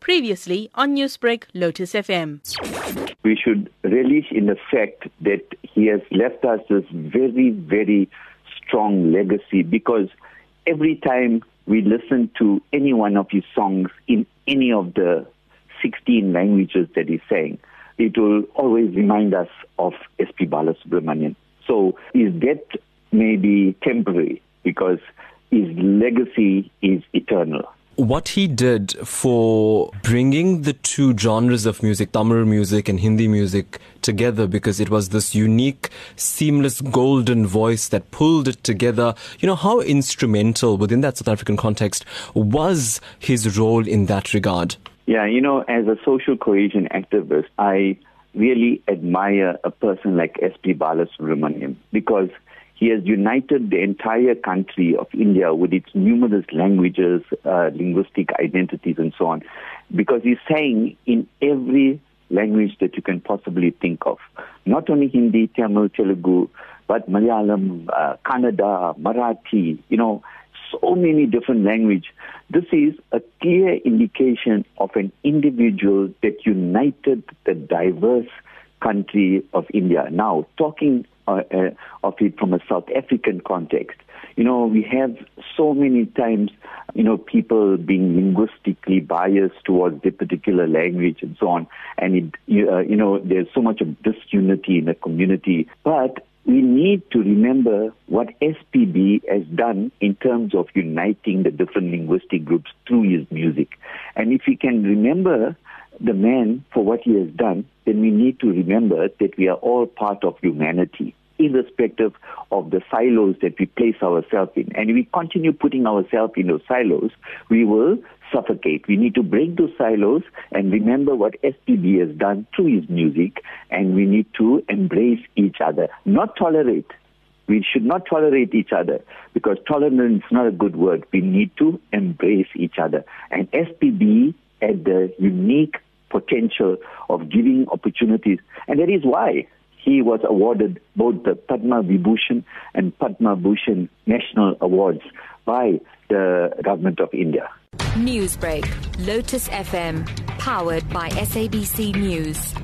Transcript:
Previously on Newsbreak, Lotus FM. We should relish in the fact that he has left us this very, very strong legacy because every time we listen to any one of his songs in any of the 16 languages that he sang, it will always remind us of S.P. Balasubrahmanyam. So his death may be temporary because his legacy is eternal what he did for bringing the two genres of music, Tamil music and Hindi music, together because it was this unique, seamless, golden voice that pulled it together. You know, how instrumental within that South African context was his role in that regard? Yeah, you know, as a social cohesion activist, I really admire a person like S.P. Balasubrahmanyam because he has united the entire country of India with its numerous languages, uh, linguistic identities, and so on, because he's saying in every language that you can possibly think of, not only Hindi, Tamil, Telugu, but Malayalam, uh, Kannada, Marathi, you know, so many different language. This is a clear indication of an individual that united the diverse country of India. Now, talking uh, uh, of it from a South African context. You know, we have so many times, you know, people being linguistically biased towards the particular language and so on. And, it, uh, you know, there's so much of disunity in the community. But we need to remember what SPB has done in terms of uniting the different linguistic groups through his music. And if we can remember the man for what he has done, then we need to remember that we are all part of humanity irrespective of the silos that we place ourselves in. And if we continue putting ourselves in those silos, we will suffocate. We need to break those silos and remember what SPB has done through his music, and we need to embrace each other, not tolerate. We should not tolerate each other because tolerance is not a good word. We need to embrace each other. And SPB had the unique potential of giving opportunities, and that is why he was awarded both the Padma Vibhushan and Padma Bhushan national awards by the government of India. Newsbreak, Lotus FM, powered by SABC News.